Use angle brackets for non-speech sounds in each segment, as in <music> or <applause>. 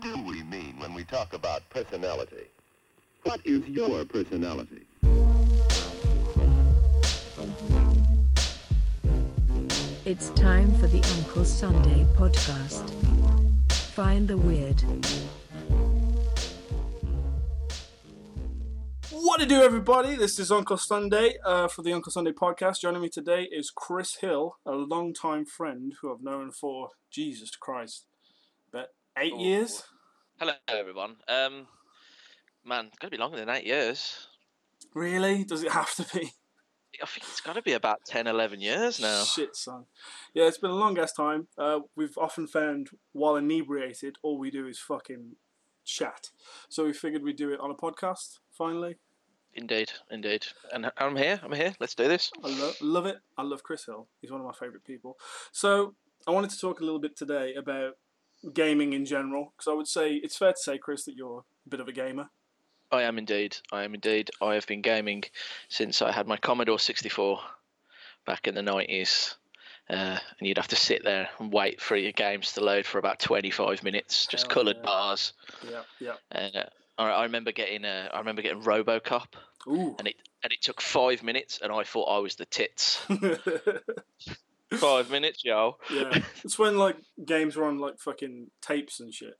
do we mean when we talk about personality? What is your personality? It's time for the Uncle Sunday podcast. Find the weird. What to do, everybody? This is Uncle Sunday uh, for the Uncle Sunday podcast. Joining me today is Kris Hill, a longtime friend who I've known for Jesus Christ, about eight Oh. years. Hello, everyone. Um, man, it's got to be longer than eight years. Really? Does it have to be? I think it's got to be about 10, 11 years now. Shit, son. Yeah, it's been a long ass time. Uh, we've often found while inebriated, all we do is fucking chat. So we figured we'd do it on a podcast. Finally, Indeed, indeed. And I'm here. I'm here. Let's do this. I lo- love it. I love Kris Hill. He's one of my favourite people. So I wanted to talk a little bit today about gaming in general, because I would say it's fair to say, Kris, that you're a bit of a gamer. I am indeed. I am indeed. I have been gaming since I had my Commodore 64 back in the 90s. Uh, and you'd have to sit there and wait for your games to load for about 25 minutes, just Hell coloured yeah. bars. Yeah, yeah. And uh, I I remember getting uh, I remember getting RoboCop, Ooh. and it and it took five minutes, and I thought I was the tits. <laughs> Five minutes, yo. yeah, <laughs> it's when like games were on like fucking tapes and shit.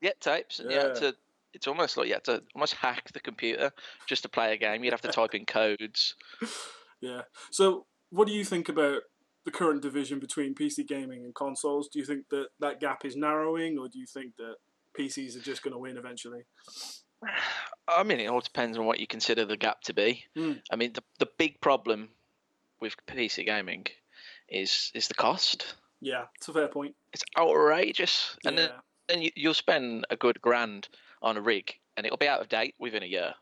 Yeah, tapes. And Yeah. to. It's almost like you had to almost hack the computer just to play a game. You'd have to type in codes. <laughs> Yeah. So, what do you think about the current division between PC gaming and consoles? Do you think that that gap is narrowing, or do you think that PCs are just going to win eventually? <sighs> I mean, it all depends on what you consider the gap to be. Mm. I mean, the the big problem with PC gaming is is the cost. Yeah, it's a fair point. It's outrageous, and yeah. then, then you, you'll spend a good grand on a rig, and it'll be out of date within a year.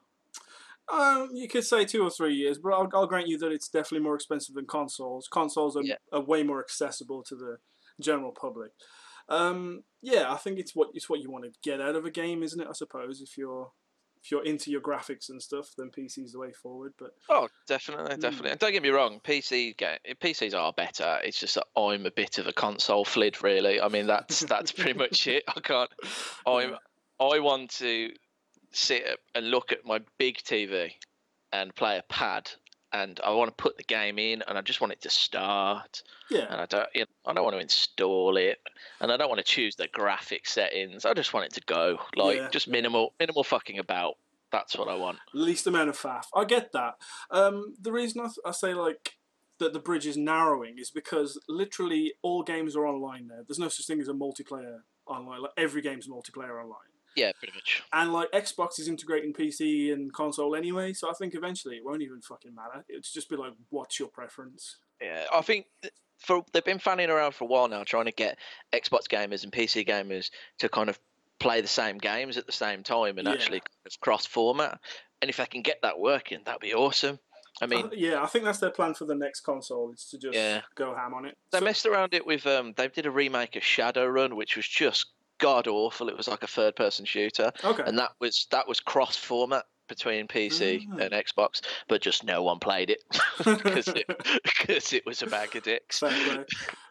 Um, you could say two or three years, but I'll, I'll grant you that it's definitely more expensive than consoles. Consoles are, Yeah. are way more accessible to the general public. Um, yeah, I think it's what it's what you want to get out of a game, isn't it? I suppose if you're if you're into your graphics and stuff, then PC's the way forward. But Oh, definitely, Mm. definitely. And don't get me wrong, PC game PCs are better. It's just that I'm a bit of a console flid, really. I mean, that's that's pretty much <laughs> it. I can't. I'm. I want to sit up and look at my big TV and play a pad, and I want to put the game in, and I just want it to start, yeah, and I don't. You know, I don't want to install it, and I don't want to choose the graphic settings. I just want it to go, like Yeah. just minimal, minimal fucking about. That's what I want. least amount of faff. I get that. Um, the reason I, I say like that the bridge is narrowing is because literally all games are online now. There's no such thing as a multiplayer online. Like every game's multiplayer online. Yeah, pretty much. And like Xbox is integrating PC and console anyway, so I think eventually it won't even fucking matter. It'll just be like, what's your preference? Yeah, I think for they've been fanning around for a while now, trying to get Xbox gamers and PC gamers to kind of play the same games at the same time and Yeah. actually kind of cross format. And if they can get that working, that'd be awesome. I mean, Uh, yeah, I think that's their plan for the next console. Is to just Yeah. go ham on it. they So- messed around it with um, they did a remake of Shadowrun, which was just god awful. It was like a third person shooter, okay. and that was that was cross format between PC Ah. and Xbox, but just no one played it <laughs> <laughs> because it, it was a bag of dicks.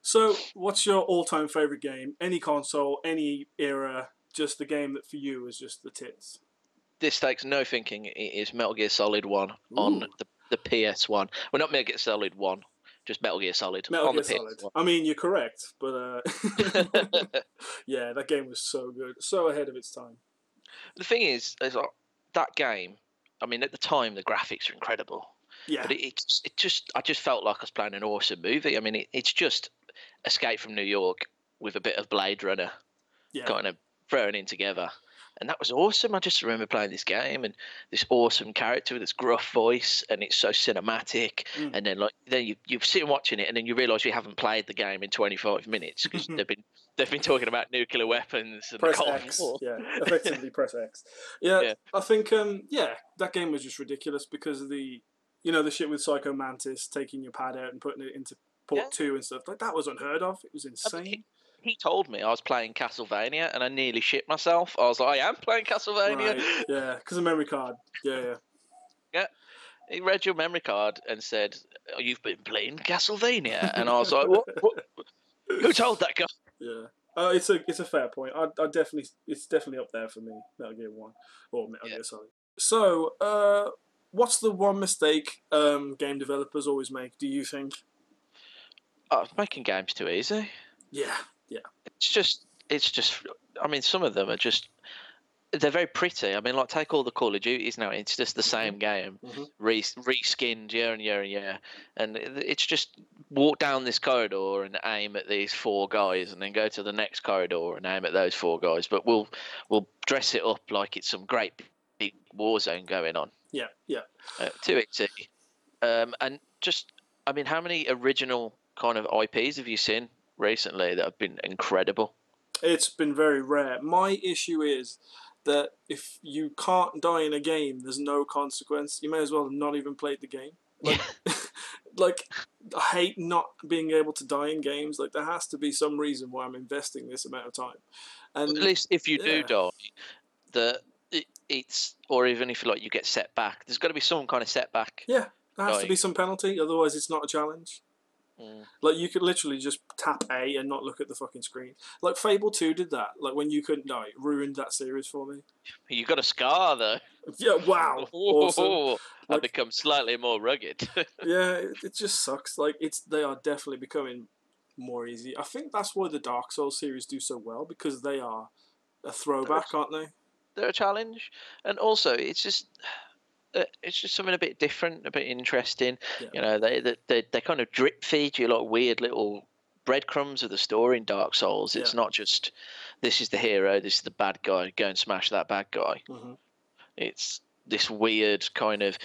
So, what's your all-time favorite game? Any console, any era, just the game that for you is just the tits. this takes no thinking. It is Metal Gear Solid One on the, the PS One. Well, not Metal Gear Solid One, just Metal Gear Solid Metal on Gear the Solid. I mean, you're correct, but uh, <laughs> <laughs> yeah, that game was so good, so ahead of its time. the thing is, is like, that game. I mean, at the time, the graphics are incredible, Yeah, but it, it, just- it just, I just felt like I was playing an awesome movie. I mean, it, it's just Escape from New York with a bit of Blade Runner yeah, kind of thrown in together. And that was awesome. I just remember playing this game and this awesome character with this gruff voice, and it's so cinematic. Mm. And then, like, then you you sit and watching it, and then you realise you haven't played the game in 25 minutes because <laughs> they've been they've been talking about nuclear weapons and press X. War. Yeah, <laughs> effectively press X. Yeah, Yeah. I think um, yeah, that game was just ridiculous because of the, you know, the shit with Psycho Mantis taking your pad out and putting it into port Yeah. two and stuff like that was unheard of. It was insane. He, told me I was playing Castlevania, and I nearly shit myself. I was like, I am playing Castlevania. Right, yeah, because of memory card. Yeah, yeah, yeah. He read your memory card and said, oh, "You've been playing Castlevania," and I was like, "What? what? Who told that guy?" Yeah. Uh, it's a it's a fair point. I I definitely it's definitely up there for me. Metal Gear One or Metal Yeah. Gear Solid. So, uh, what's the one mistake um, game developers always make? Do you think? Oh, making games too easy. Yeah, It's just, it's just. I mean, some of them are just. They're very pretty. I mean, like take all the Call of Duties now. It's just the same game, Mhm. re reskinned year and year and year, and it's just walk down this corridor and aim at these four guys, and then go to the next corridor and aim at those four guys. But we'll we'll dress it up like it's some great big war zone going on. yeah, yeah. Uh, too easy. Um, and just, I mean, how many original kind of IPs have you seen recently that have been incredible? It's been very rare. My issue is that if you can't die in a game, there's no consequence. You may as well have not even played the game. Like, <laughs> like I hate not being able to die in games. Like there has to be some reason why I'm investing this amount of time. And At least if you yeah. do die, the it, it's or even if like you get set back, there's got to be some kind of setback. yeah, there has to be some penalty. Otherwise, it's not a challenge. Mm. Like you could literally just tap A and not look at the fucking screen. Like Fable Two did that. Like when you couldn't die, it ruined that series for me. You got a scar though. <laughs> Yeah, wow, <laughs> awesome. I Like- become slightly more rugged. <laughs> yeah, it, it just sucks. Like it's they are definitely becoming more easy. I think that's why the Dark Souls series do so well because they are a throwback, aren't they? they're a challenge, and also it's just it's just something a bit different, a bit interesting. Yeah. You know, they, they they kind of drip feed you like weird little breadcrumbs of the story in Dark Souls. It's Yeah. not just this is the hero, this is the bad guy, go and smash that bad guy. Mhm. It's this weird kind of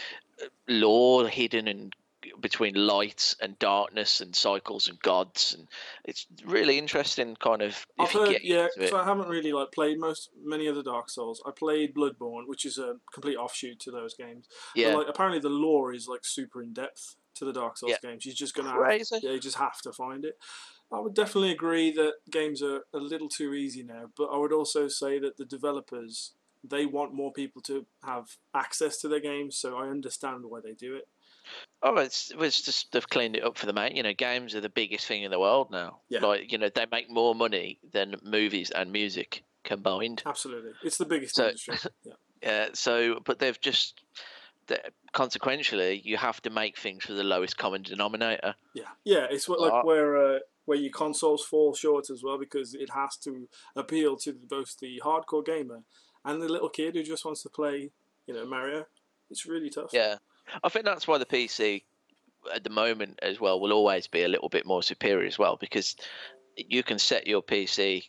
uh, lore hidden in between light and darkness and cycles and gods and it's really interesting kind of if I've you heard, get yeah, so I haven't really like played most many of the Dark Souls. I played Bloodborne, which is a complete offshoot to those games. yeah But, like apparently the lore is like super in depth to the Dark Souls Yeah. games. You're just gonna have, yeah, you just have to find it. I would definitely agree that games are a little too easy now, but I would also say that the developers they want more people to have access to their games, so I understand why they do it. Oh, it's it's just they've cleaned it up for the mate. You know, games are the biggest thing in the world now. Yeah. Like you know, they make more money than movies and music combined. Absolutely, it's the biggest So- industry. <laughs> Yeah. Yeah. So, but they've just consequentially, you have to make things for the lowest common denominator. Yeah, yeah, it's what, like Uh, where uh, where your consoles fall short as well because it has to appeal to both the hardcore gamer and the little kid who just wants to play, you know, Mario. It's really tough. Yeah. I think that's why the PC at the moment as well will always be a little bit more superior as well because you can set your PC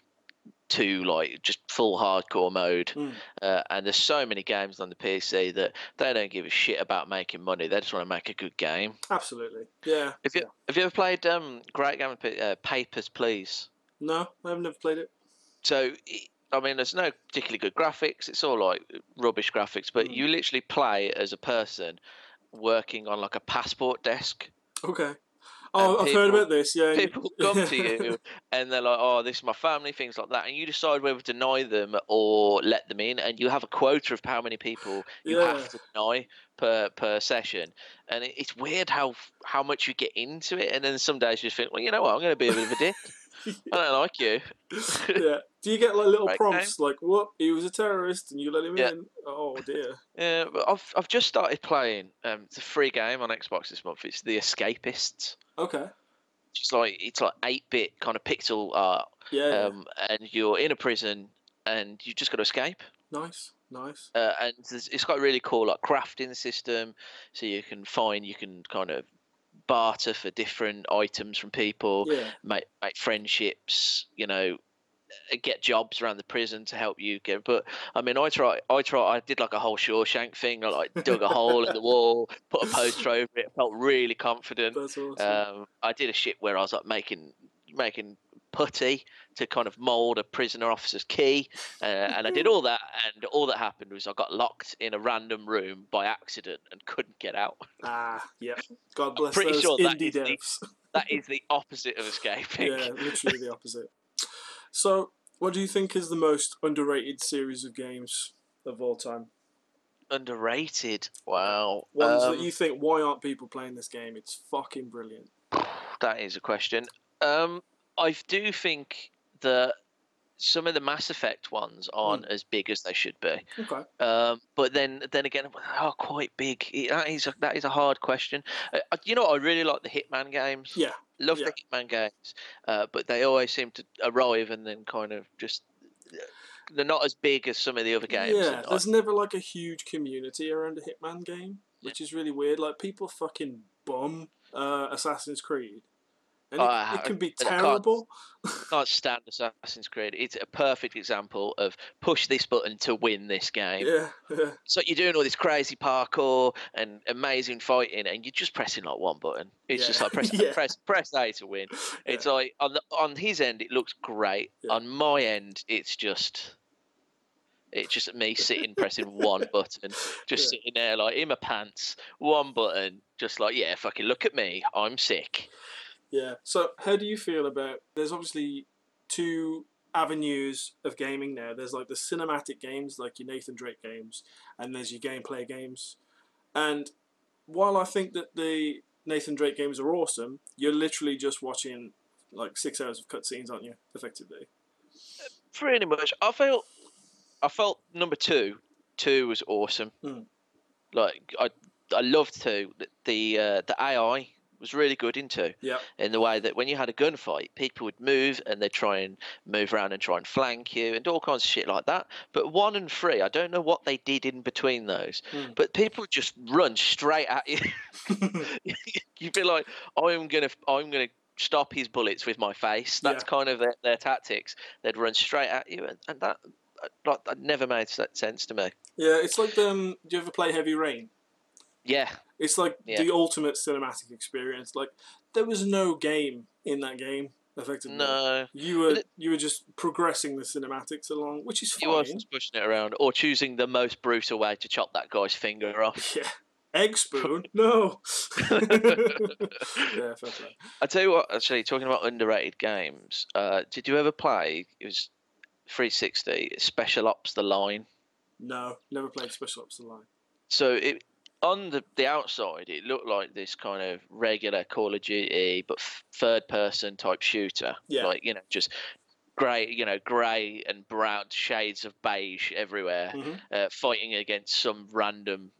to like just full hardcore mode Mm. uh, and there's so many games on the PC that they don't give a shit about making money they just want to make a good game Absolutely. Yeah. have you yeah. have you ever played um great game of uh, Papers Please No, I've never played it. so I mean, there's no particularly good graphics. It's all like rubbish graphics, but Mm. you literally play as a person working on like a passport desk. Okay. Oh, I've heard about this. Yeah. people <laughs> come to you and they're like, "Oh, this is my family," things like that, and you decide whether to deny them or let them in, and you have a quota of how many people you Yeah. have to deny per per session, and it, it's weird how how much you get into it, and then some days you just think, "Well, you know what, I'm going to be a bit of a dick. <laughs> I don't like you." yeah. Do you get like little Right, prompts like, "What? He was a terrorist, and you let him Yeah. in"? Oh dear. <laughs> Yeah, but I've I've just started playing. Um, it's a free game on Xbox this month. It's The Escapists. Okay. It's like it's like eight bit kind of pixel art, Yeah. um, and you're in a prison and you just got to escape. nice. Nice. uh, and it's got a really cool like crafting system so you can find you can kind of barter for different items from people Yeah. make make friendships you know get jobs around the prison to help you get but i mean i try i try i did like a whole shawshank thing i like dug a hole in the <laughs> wall put a poster over it felt really confident That's awesome. um, I did a shit where I was like making making putty to kind of mold a prisoner officer's key, uh, and I did all that. And all that happened was I got locked in a random room by accident and couldn't get out. ah, yeah. God bless pretty those sure that indie is the- That is the opposite of escaping. yeah, literally the opposite. So, what do you think is the most underrated series of games of all time? Underrated. Wow. Ones Um, that you think, why aren't people playing this game? It's fucking brilliant. That is a question. Um, I do think that some of the Mass Effect ones aren't Hmm. as big as they should be. Okay. Um, but then, then again, they are quite big. That is a, that is a hard question. Uh, uh, you know, what? I really like the Hitman games. Yeah. Love yeah. the Hitman games, uh, but they always seem to arrive and then kind of just they're not as big as some of the other games. Yeah, and I- there's never like a huge community around a Hitman game, which is really weird. Like people fucking bum uh, Assassin's Creed, and it, I- it uh, can be terrible. I can't- <laughs> can't stand Assassin's Creed. It's a perfect example of push this button to win this game. Yeah, yeah, So you're doing all this crazy parkour and amazing fighting, and you're just pressing like one button. It's just like <laughs> press Yeah. press press A to win. <laughs> It's like on the, on his end, it looks great. Yeah. On my end, it's just it's just me sitting pressing one button, just Yeah. sitting there like in my pants, one button, just like yeah, fucking look at me, I'm sick. Yeah. So how do you feel about? There's obviously two avenues of gaming now. There's like the cinematic games, like your Nathan Drake games, and there's your gameplay games. And while I think that the Nathan Drake games are awesome, you're literally just watching like six hours of cutscenes, aren't you? Effectively. Pretty much, I felt I felt number two, two was awesome. Hmm. Like I I loved two. The- The uh, the AI was really good in two. Yeah. in the way that when you had a gunfight, people would move and they'd try and move around and try and flank you and all kinds of shit like that. But one and three, I don't know what they did in between those, Hmm. but people just run straight at you. <laughs> <laughs> You'd be like, I'm gonna, I'm gonna stop his bullets with my face. That's Yeah. kind of their, their tactics. They'd run straight at you, and, and that, uh, like, that never made sense to me. Yeah, it's like um. Do you ever play Heavy Rain? Yeah, It's like Yeah. the ultimate cinematic experience. Like there was no game in that game. Effectively, no, You were it- you were just progressing the cinematics along, which is fine. was just pushing it around or choosing the most brutal way to chop that guy's finger off. <laughs> Yeah, egg spoon. <laughs> no. <laughs> yeah, fair play. I tell you what, actually, talking about underrated games, uh, did you ever play? It was 360 Special Ops: The Line. No, never played Special Ops: The Line. So it on the the outside, it looked like this kind of regular Call of Duty, but f- third person type shooter. Yeah. Like you know, just grey, you know, grey and brown shades of beige everywhere, Mhm. uh, fighting against some random,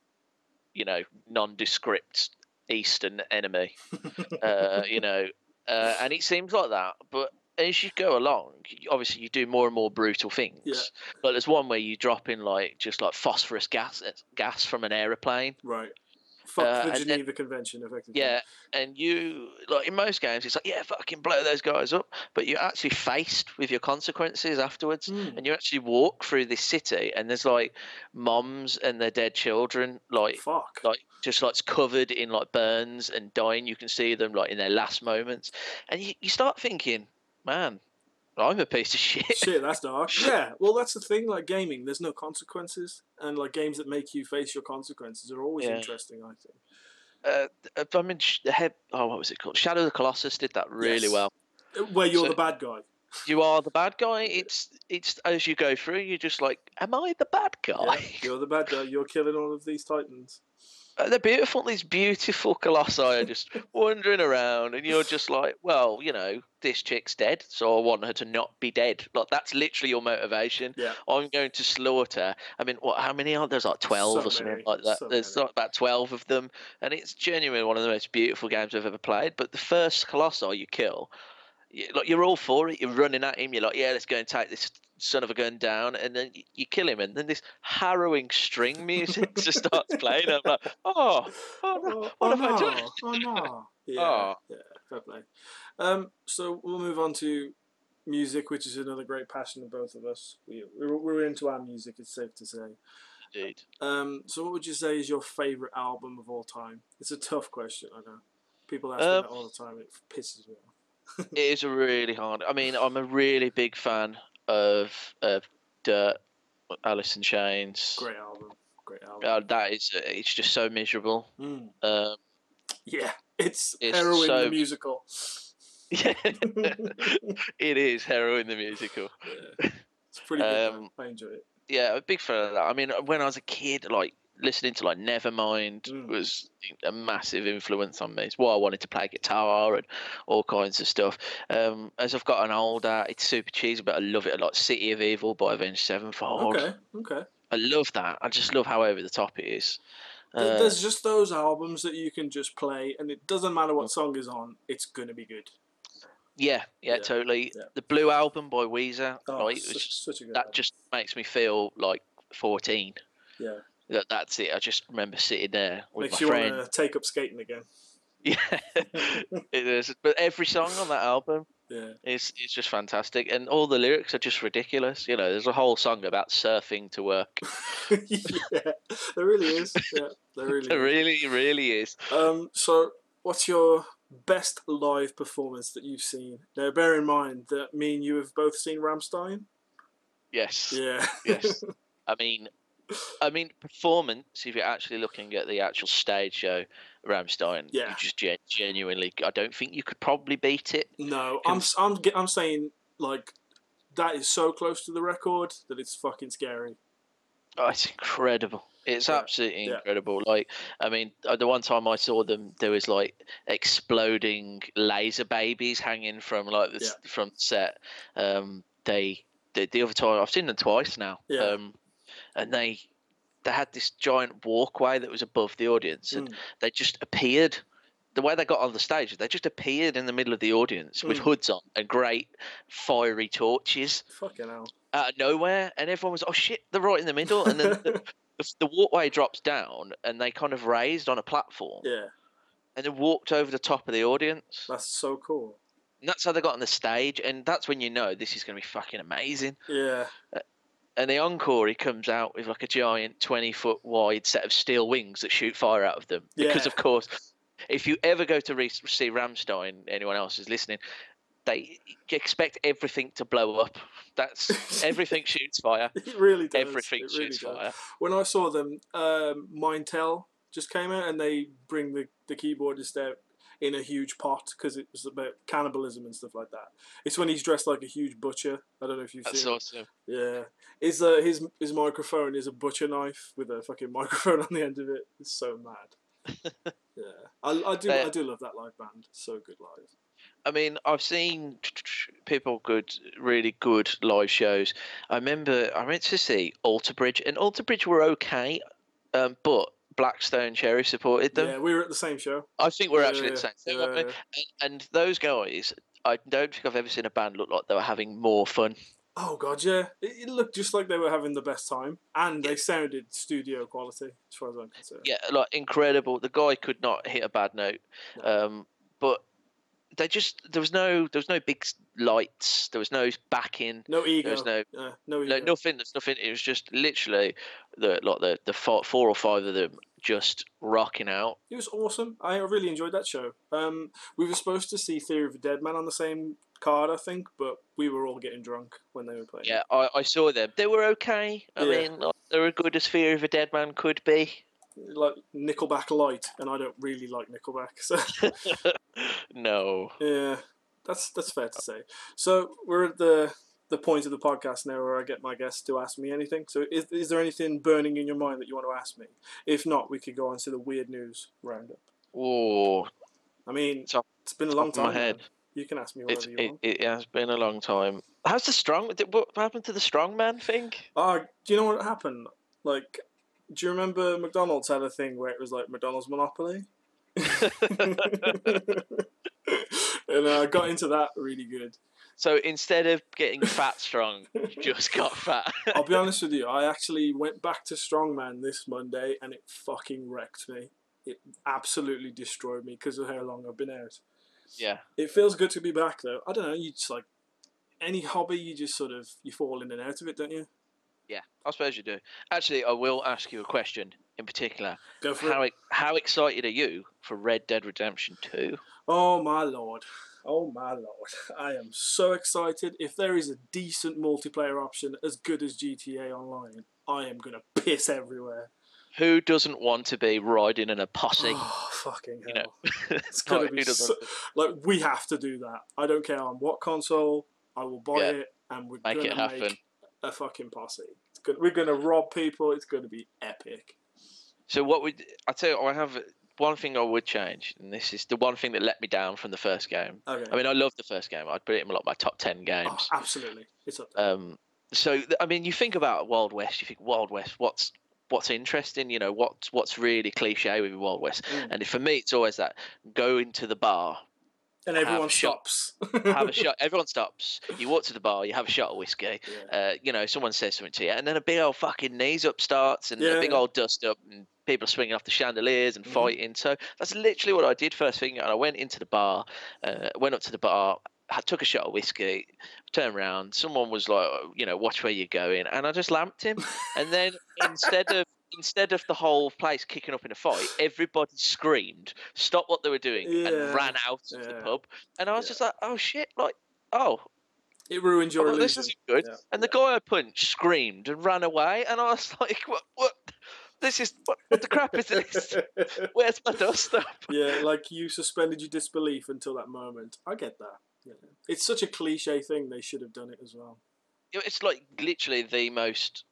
you know, nondescript Eastern enemy. <laughs> uh, you know, uh, and it seems like that. But as you go along, obviously you do more and more brutal things. Yeah. But there's one where you drop in like just like phosphorus gas, gas from an aeroplane. Right. Fuck Uh, the and Geneva Convention, effectively. Yeah, and you like in most games, it's like yeah, fucking blow those guys up. But you're actually faced with your consequences afterwards, Mm. and you actually walk through this city, and there's like moms and their dead children, like Fuck. like just like covered in like burns and dying. You can see them like in their last moments, and you, you start thinking, man, I'm a piece of shit. Shit, that's dark. <laughs> Yeah, well, that's the thing. Like gaming, there's no consequences, and like games that make you face your consequences are always Yeah. interesting. I think. Uh, I mean, the head. Oh, what was it called? Shadow of the Colossus did that really Yes. well. Uh, Where you're So- the bad guy. You are the bad guy. <laughs> It's it's as you go through, you're just like, am I the bad Yeah, guy? you're the bad guy. You're killing all of these titans. They're beautiful. These beautiful colossi are just <laughs> wandering around, and you're just like, well, you know, this chick's dead, so I want her to not be dead. Like that's literally your motivation. Yeah. I'm going to slaughter. I mean, what? How many are there? There's like twelve So or something many, like that. so There's many. like about twelve of them, and it's genuinely one of the most beautiful games I've ever played. But the first colossi you kill, you, like you're all for it. You're running at him. You're like, yeah, let's go and take this son of a gun down, and then you, you kill him, and then this harrowing string music just starts playing. I'm like, oh, oh, no, Oh, what oh have I done? no! Oh no! <laughs> Yeah, Oh. yeah, fair play. Um, so we'll move on to music, which is another great passion of both of us. We, we're, we're into our music. It's safe to say. Dude. Um, so what would you say is your favorite album of all time? It's a tough question. I know. People ask me Um, that all the time. It pisses me off. <laughs> It is a really hard. I mean, I'm a really big fan of of Dirt, Alice in Chains. Great album. Great album. Uh, that is, it's just so miserable. Mm. Um, Yeah, it's, It's Heroin so- the musical. yeah, <laughs> it is Heroin the musical. Yeah. It's pretty good. Um, I enjoy it. Yeah, I'm a big fan of that. I mean, when I was a kid, like listening to like Nevermind Mm. was a massive influence on me. It's why I wanted to play guitar and all kinds of stuff. Um, as I've gotten older, it's super cheesy, but I love it. a lot. City of Evil by Avenged Sevenfold. Okay, okay. I love that. I just love how over the top it is. Uh, There's just those albums that you can just play, and it doesn't matter what song is on, it's gonna be good. yeah, yeah, Yeah, totally. yeah. The Blue Album by Weezer, Oh, like, such, just- such a good that album. just makes me feel like 14. yeah That, that's it. I just remember sitting there with makes my you friend. want to take up skating again. <laughs> Yeah, <laughs> it is. But every song on that album Yeah, is is just fantastic, and all the lyrics are just ridiculous. You know, there's a whole song about surfing to work. <laughs> yeah, there really is. Yeah, there really. It is. really, really is. Um, so what's your best live performance that you've seen? Now, bear in mind that me and you have both seen Rammstein. Yes, Yeah. yes. I mean, <laughs> I mean, performance. If you're actually looking at the actual stage show, Rammstein, Yeah. you just gen- genuinely. I don't think you could probably beat it. no, I'm I'm I'm saying like that is so close to the record that it's fucking scary. Oh, it's incredible. It's Yeah, absolutely yeah. incredible. Like, I mean, uh, the one time I saw them, there was like exploding laser babies hanging from like the, from set. Um, they the, the other time I've seen them twice now. Yeah. Um, and they they had this giant walkway that was above the audience, and Mm. they just appeared. The way they got on the stage, they just appeared in the middle of the audience with Mm. hoods on and great fiery torches Fucking hell. out of nowhere, and everyone was, "Oh shit, they're right in the middle." And then the, <laughs> the, the walkway drops down, and they kind of raised on a platform, Yeah, and then walked over the top of the audience. that's so cool. And that's how they got on the stage, and that's when you know this is going to be fucking amazing. Yeah, And the encore, he comes out with like a giant twenty foot wide set of steel wings that shoot fire out of them. Because of course, if you ever go to re- see Rammstein, anyone else is listening. They expect everything to blow up. That's <laughs> everything shoots fire. it really does. Everything it really shoots does. fire. When I saw them, um, Mein Teil just came out and they bring the, the keyboardist out in a huge pot because it was about cannibalism and stuff like that. It's when he's dressed like a huge butcher. I don't know if you've That's seen. it. awesome. Yeah, his uh, his his microphone is a butcher knife with a fucking <laughs> microphone on the end of it. It's so mad. <laughs> yeah, I, I do Uh, I do love that live band. So good live. I mean, I've seen <tsk> people good, really good live shows. I remember I went to see Alter Bridge, and Alter Bridge were okay, um, but Black Stone Cherry supported them. Yeah, we were at the same show. I think we're Yeah, actually at the same thing. yeah, yeah. And, and those guys, I don't think I've ever seen a band look like they were having more fun. Oh god, yeah. It, it looked just like they were having the best time, and they sounded studio quality as far as I'm concerned. Yeah, like incredible. The guy could not hit a bad note, um, but they just there was no there was no big lights. There was no backing. No ego. There's no- uh, no ego. No, nothing. There's nothing. It was just literally the like the the four, four or five of them just rocking out. It was awesome. I really enjoyed that show. Um, we were supposed to see Theory of a Dead Man on the same card, I think, but we were all getting drunk when they were playing. Yeah, I, I saw them. They were okay. I Yeah. mean, they were as good as Fear of a Dead Man could be. Like Nickelback light, and I don't really like Nickelback, so <laughs> no. yeah, that's that's fair to say. So we're at the the point of the podcast now where I get my guests to ask me anything. So is is there anything burning in your mind that you want to ask me? If not, we could go on to the weird news roundup. Oh, I mean, It's off- it's been a long time. my head. man. You can ask me whatever you it, want. it has been a long time. How's the strong? What happened to the strongman thing? Ah, do you know what happened? Like, do you remember McDonald's had a thing where it was like McDonald's Monopoly? <laughs> and I got into that really good. So instead of getting fat strong, you just got fat. I'll be honest with you, <laughs> I actually went back to Strongman this Monday and it fucking wrecked me. It absolutely destroyed me because of how long I've been out. yeah. It feels good to be back though. I don't know, you just like any hobby, you just sort of you fall in and out of it, don't you? Yeah, I suppose you do. Actually, I will ask you a question in particular. Go for How it. how excited are you for Red Dead Redemption Two? Oh my lord. Oh my lord. I am so excited. If there is a decent multiplayer option as good as GTA Online, I am gonna piss everywhere. Who doesn't want to be riding in a posse? Oh fucking hell. you know, <laughs> It's gonna Like, be so, like we have to do that. I don't care on what console. I will buy Yeah. it, and we're it happen. make a fucking posse. We're gonna rob people. It's gonna be epic. So what would I tell you? I have one thing I would change, and this is the one thing that let me down from the first game. Okay. I mean, I love the first game. I'd put it in like my top ten games. absolutely, it's up there. Um, so I mean, you think about Wild West. You think Wild West. What's what's interesting? You know, what's what's really cliche with Wild West. Mm. And for me, it's always that go into the bar, and have everyone stops. have a <laughs> shot. Everyone stops. You walk to the bar. You have a shot of whiskey. Yeah. Uh, you know, someone says something to you, and then a big old fucking knees up starts, and Yeah, a big old dust up, and people are swinging off the chandeliers and Mhm. fighting. So that's literally what I did first thing. And I went into the bar, uh, went up to the bar, I took a shot of whiskey, turned around. Someone was like, you know, watch where you're going, and I just lamped him. and then <laughs> instead of instead of the whole place kicking up in a fight, <sighs> everybody screamed, stopped what they were doing, Yeah. and ran out of the pub. And I was Yeah. just like, oh shit, like, oh, it ruins your oh, this isn't good. Yeah, And the yeah. guy I punched screamed and ran away, and I was <laughs> like, what? What? This is what, what the crap is this? <laughs> Where's my dust up? yeah, like you suspended your disbelief until that moment. I get that. Yeah. It's such a cliche thing. They should have done it as well. It's like literally the most.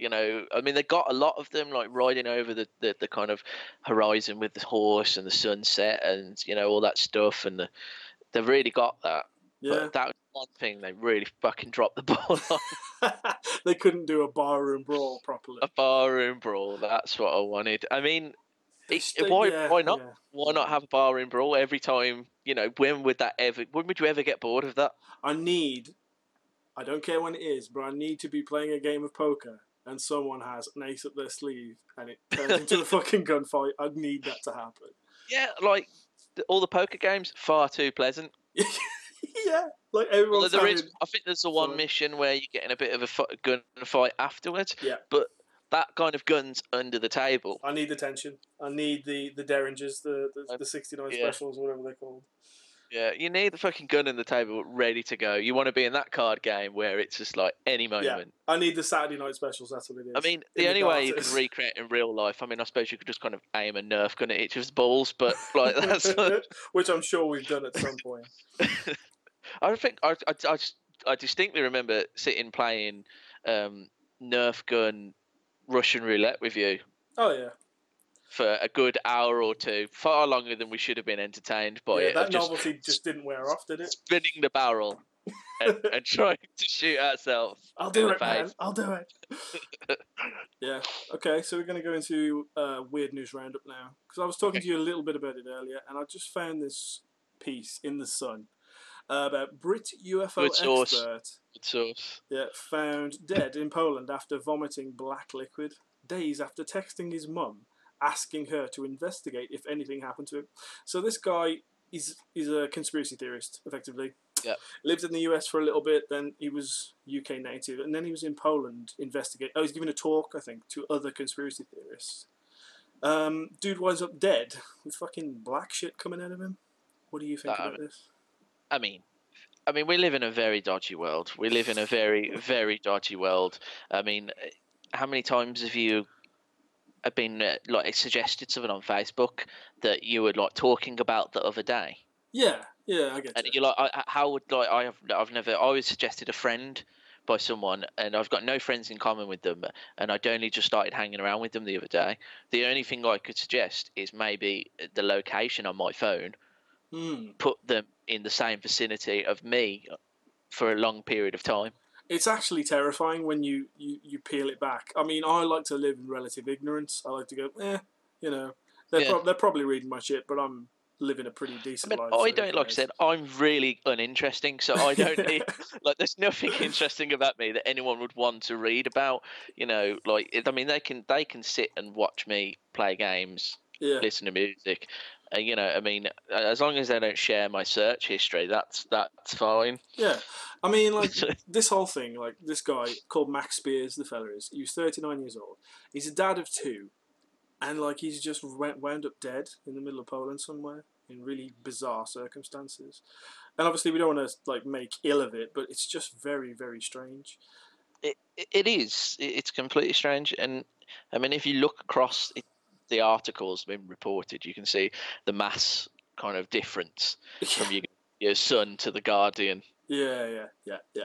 You know, I mean, they got a lot of them like riding over the, the, the kind of horizon with the horse and the sunset and you know all that stuff, and the, they've really got that. Yeah, But that was one thing they really fucking dropped the <laughs> ball on. <laughs> they couldn't do a barroom brawl properly. a barroom brawl. That's what I wanted. I mean, it- why yeah, why not? yeah. Why not have a barroom brawl every time? You know, when would that ever? When would you ever get bored of that? I need. I don't care when it is, but I need to be playing a game of poker and someone has an ace up their sleeve and it turns into a <laughs> fucking gunfight. I need that to happen. Yeah, like th- all the poker games, far too pleasant. <laughs> yeah, like there is, having- I think there's the one fun. mission where you're getting a bit of a fu- gun fight afterwards. Yeah. But that kind of guns under the table. I need the tension. I need the the derringers, the the, Uh, the sixty nine yeah. specials, whatever they're called. Yeah, you need the fucking gun in the table ready to go. You want to be in that card game where it's just like any moment. Yeah, I need the Saturday night specials. That's what it is. I mean, In the only way you can recreate in real life. I mean, I suppose you could just kind of aim a Nerf gun at each of his balls, but like that's. <laughs> which I'm sure we've done at some point. <laughs> <laughs> I think I, I, I, I distinctly remember sitting playing um, Nerf gun Russian roulette with you Oh yeah, for a good hour or two, far longer than we should have been entertained by yeah. it. That of just novelty just didn't wear off, did it? spinning the barrel and, <laughs> and trying to shoot ourselves. I'll do it, man. I'll do it. <laughs> yeah. Okay, so we're going to go into uh, weird news roundup now because I was talking Okay. to you a little bit about it earlier, and I just found this piece in the Sun uh, about Brit UFO Good source. expert. Good source. Yeah, found dead in Poland after vomiting black liquid days after texting his mum asking her to investigate if anything happened to him. So this guy is is a conspiracy theorist, effectively. Yeah. Lived in the US for a little bit, then he was UK native, and then he was in Poland investigate. Oh, he's giving a talk, I think, to other conspiracy theorists. Um, dude winds up dead with fucking black shit coming out of him. What do you think That- about this? I mean, I mean, we live in a very dodgy world. We live in a very, very dodgy world. I mean, how many times have you have been uh, like suggested something on Facebook that you were like talking about the other day? Yeah, yeah, I get And you. you're like, I, how would like I have I've never I was suggested a friend by someone, and I've got no friends in common with them, and I'd only just started hanging around with them the other day. The only thing I could suggest is maybe the location on my phone, Hmm. put them in the same vicinity of me for a long period of time. It's actually terrifying when you, you, you peel it back. I mean, I like to live in relative ignorance. I like to go, eh, you know, they're, Yeah. prob- they're probably reading my shit, but I'm living a pretty I decent mean, life. I don't, like I said, I'm really uninteresting, so I don't <laughs> need, like, there's nothing interesting about me that anyone would want to read about. You know, like, I mean, they can, they can sit and watch me play games, yeah, listen to music. Uh, you know, I mean, as long as they don't share my search history, that's that's fine. yeah. I mean, like <laughs> this whole thing, like this guy called Max Spiers, the fella is. He was 39 years old. He's a dad of two, and like he's just went, wound up dead in the middle of Poland somewhere in really bizarre circumstances. And obviously, we don't want to like make ill of it, but it's just very, very strange. it, it- it is. It's completely strange, and I mean, if you look across it, the articles been reported, you can see the mass kind of difference from your your Sun to the Guardian. Yeah, yeah, yeah, yeah.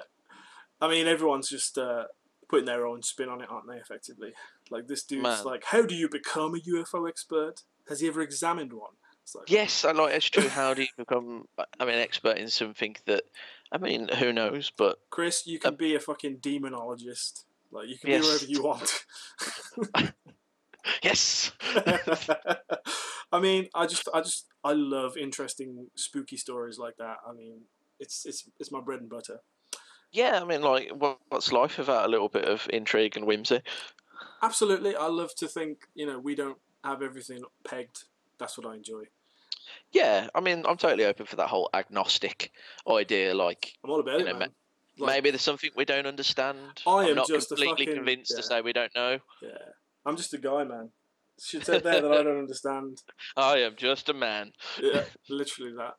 I mean, everyone's just uh, putting their own spin on it, aren't they? Effectively, like this dude's Man. like, how do you become a UFO expert? Has he ever examined one? Like, Yes, I like it's true. <laughs> How do you become? I mean, expert in something that I mean, who knows? But Kris, you can be a fucking demonologist. Like you can Yes. be wherever you want. <laughs> <laughs> yes, <laughs> I mean, I just, I just, I love interesting, spooky stories like that. I mean, it's, it's, it's my bread and butter. yeah. I mean, like, what's life without a little bit of intrigue and whimsy? Absolutely, I love to think, you know, we don't have everything pegged. That's what I enjoy. Yeah, I mean, I'm totally open for that whole agnostic idea. Like, I'm all about it, know. Like, maybe there's something we don't understand. I I'm not just completely fucking- convinced yeah. to say we don't know. yeah, I'm just a guy, man. Should said there that I don't understand. <laughs> I am just a man. Yeah, <laughs> literally that.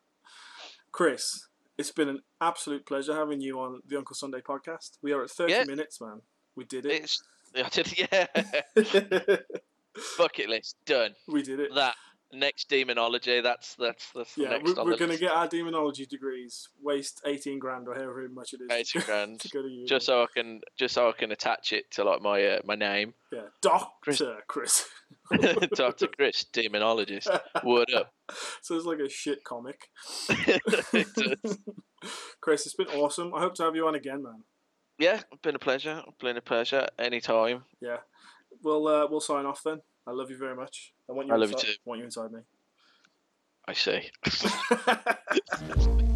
Kris, it's been an absolute pleasure having you on the Uncle Sunday podcast. We are at 30 Yeah. minutes, man. We did it. It's <laughs> I did, yeah. Bucket list done. we did it. That next demonology. That's that's that's the Yeah, next we're, we're going to get our demonology degrees, waste 18 grand or however much it is. Eighteen <laughs> grand. to go to just so I can just so I can attach it to like my uh, my name, yeah. Doctor Kris- Kris. <laughs> Doctor Kris, demonologist. Word up? <laughs> so it's like a shit comic. It does. Kris, it's been awesome. I hope to have you on again, man. yeah, been a pleasure. Been a pleasure. Anytime. Yeah. We'll uh, we'll sign off then. I love you very much. I want you I love you inside, too. want you inside me. I see. <laughs> <laughs>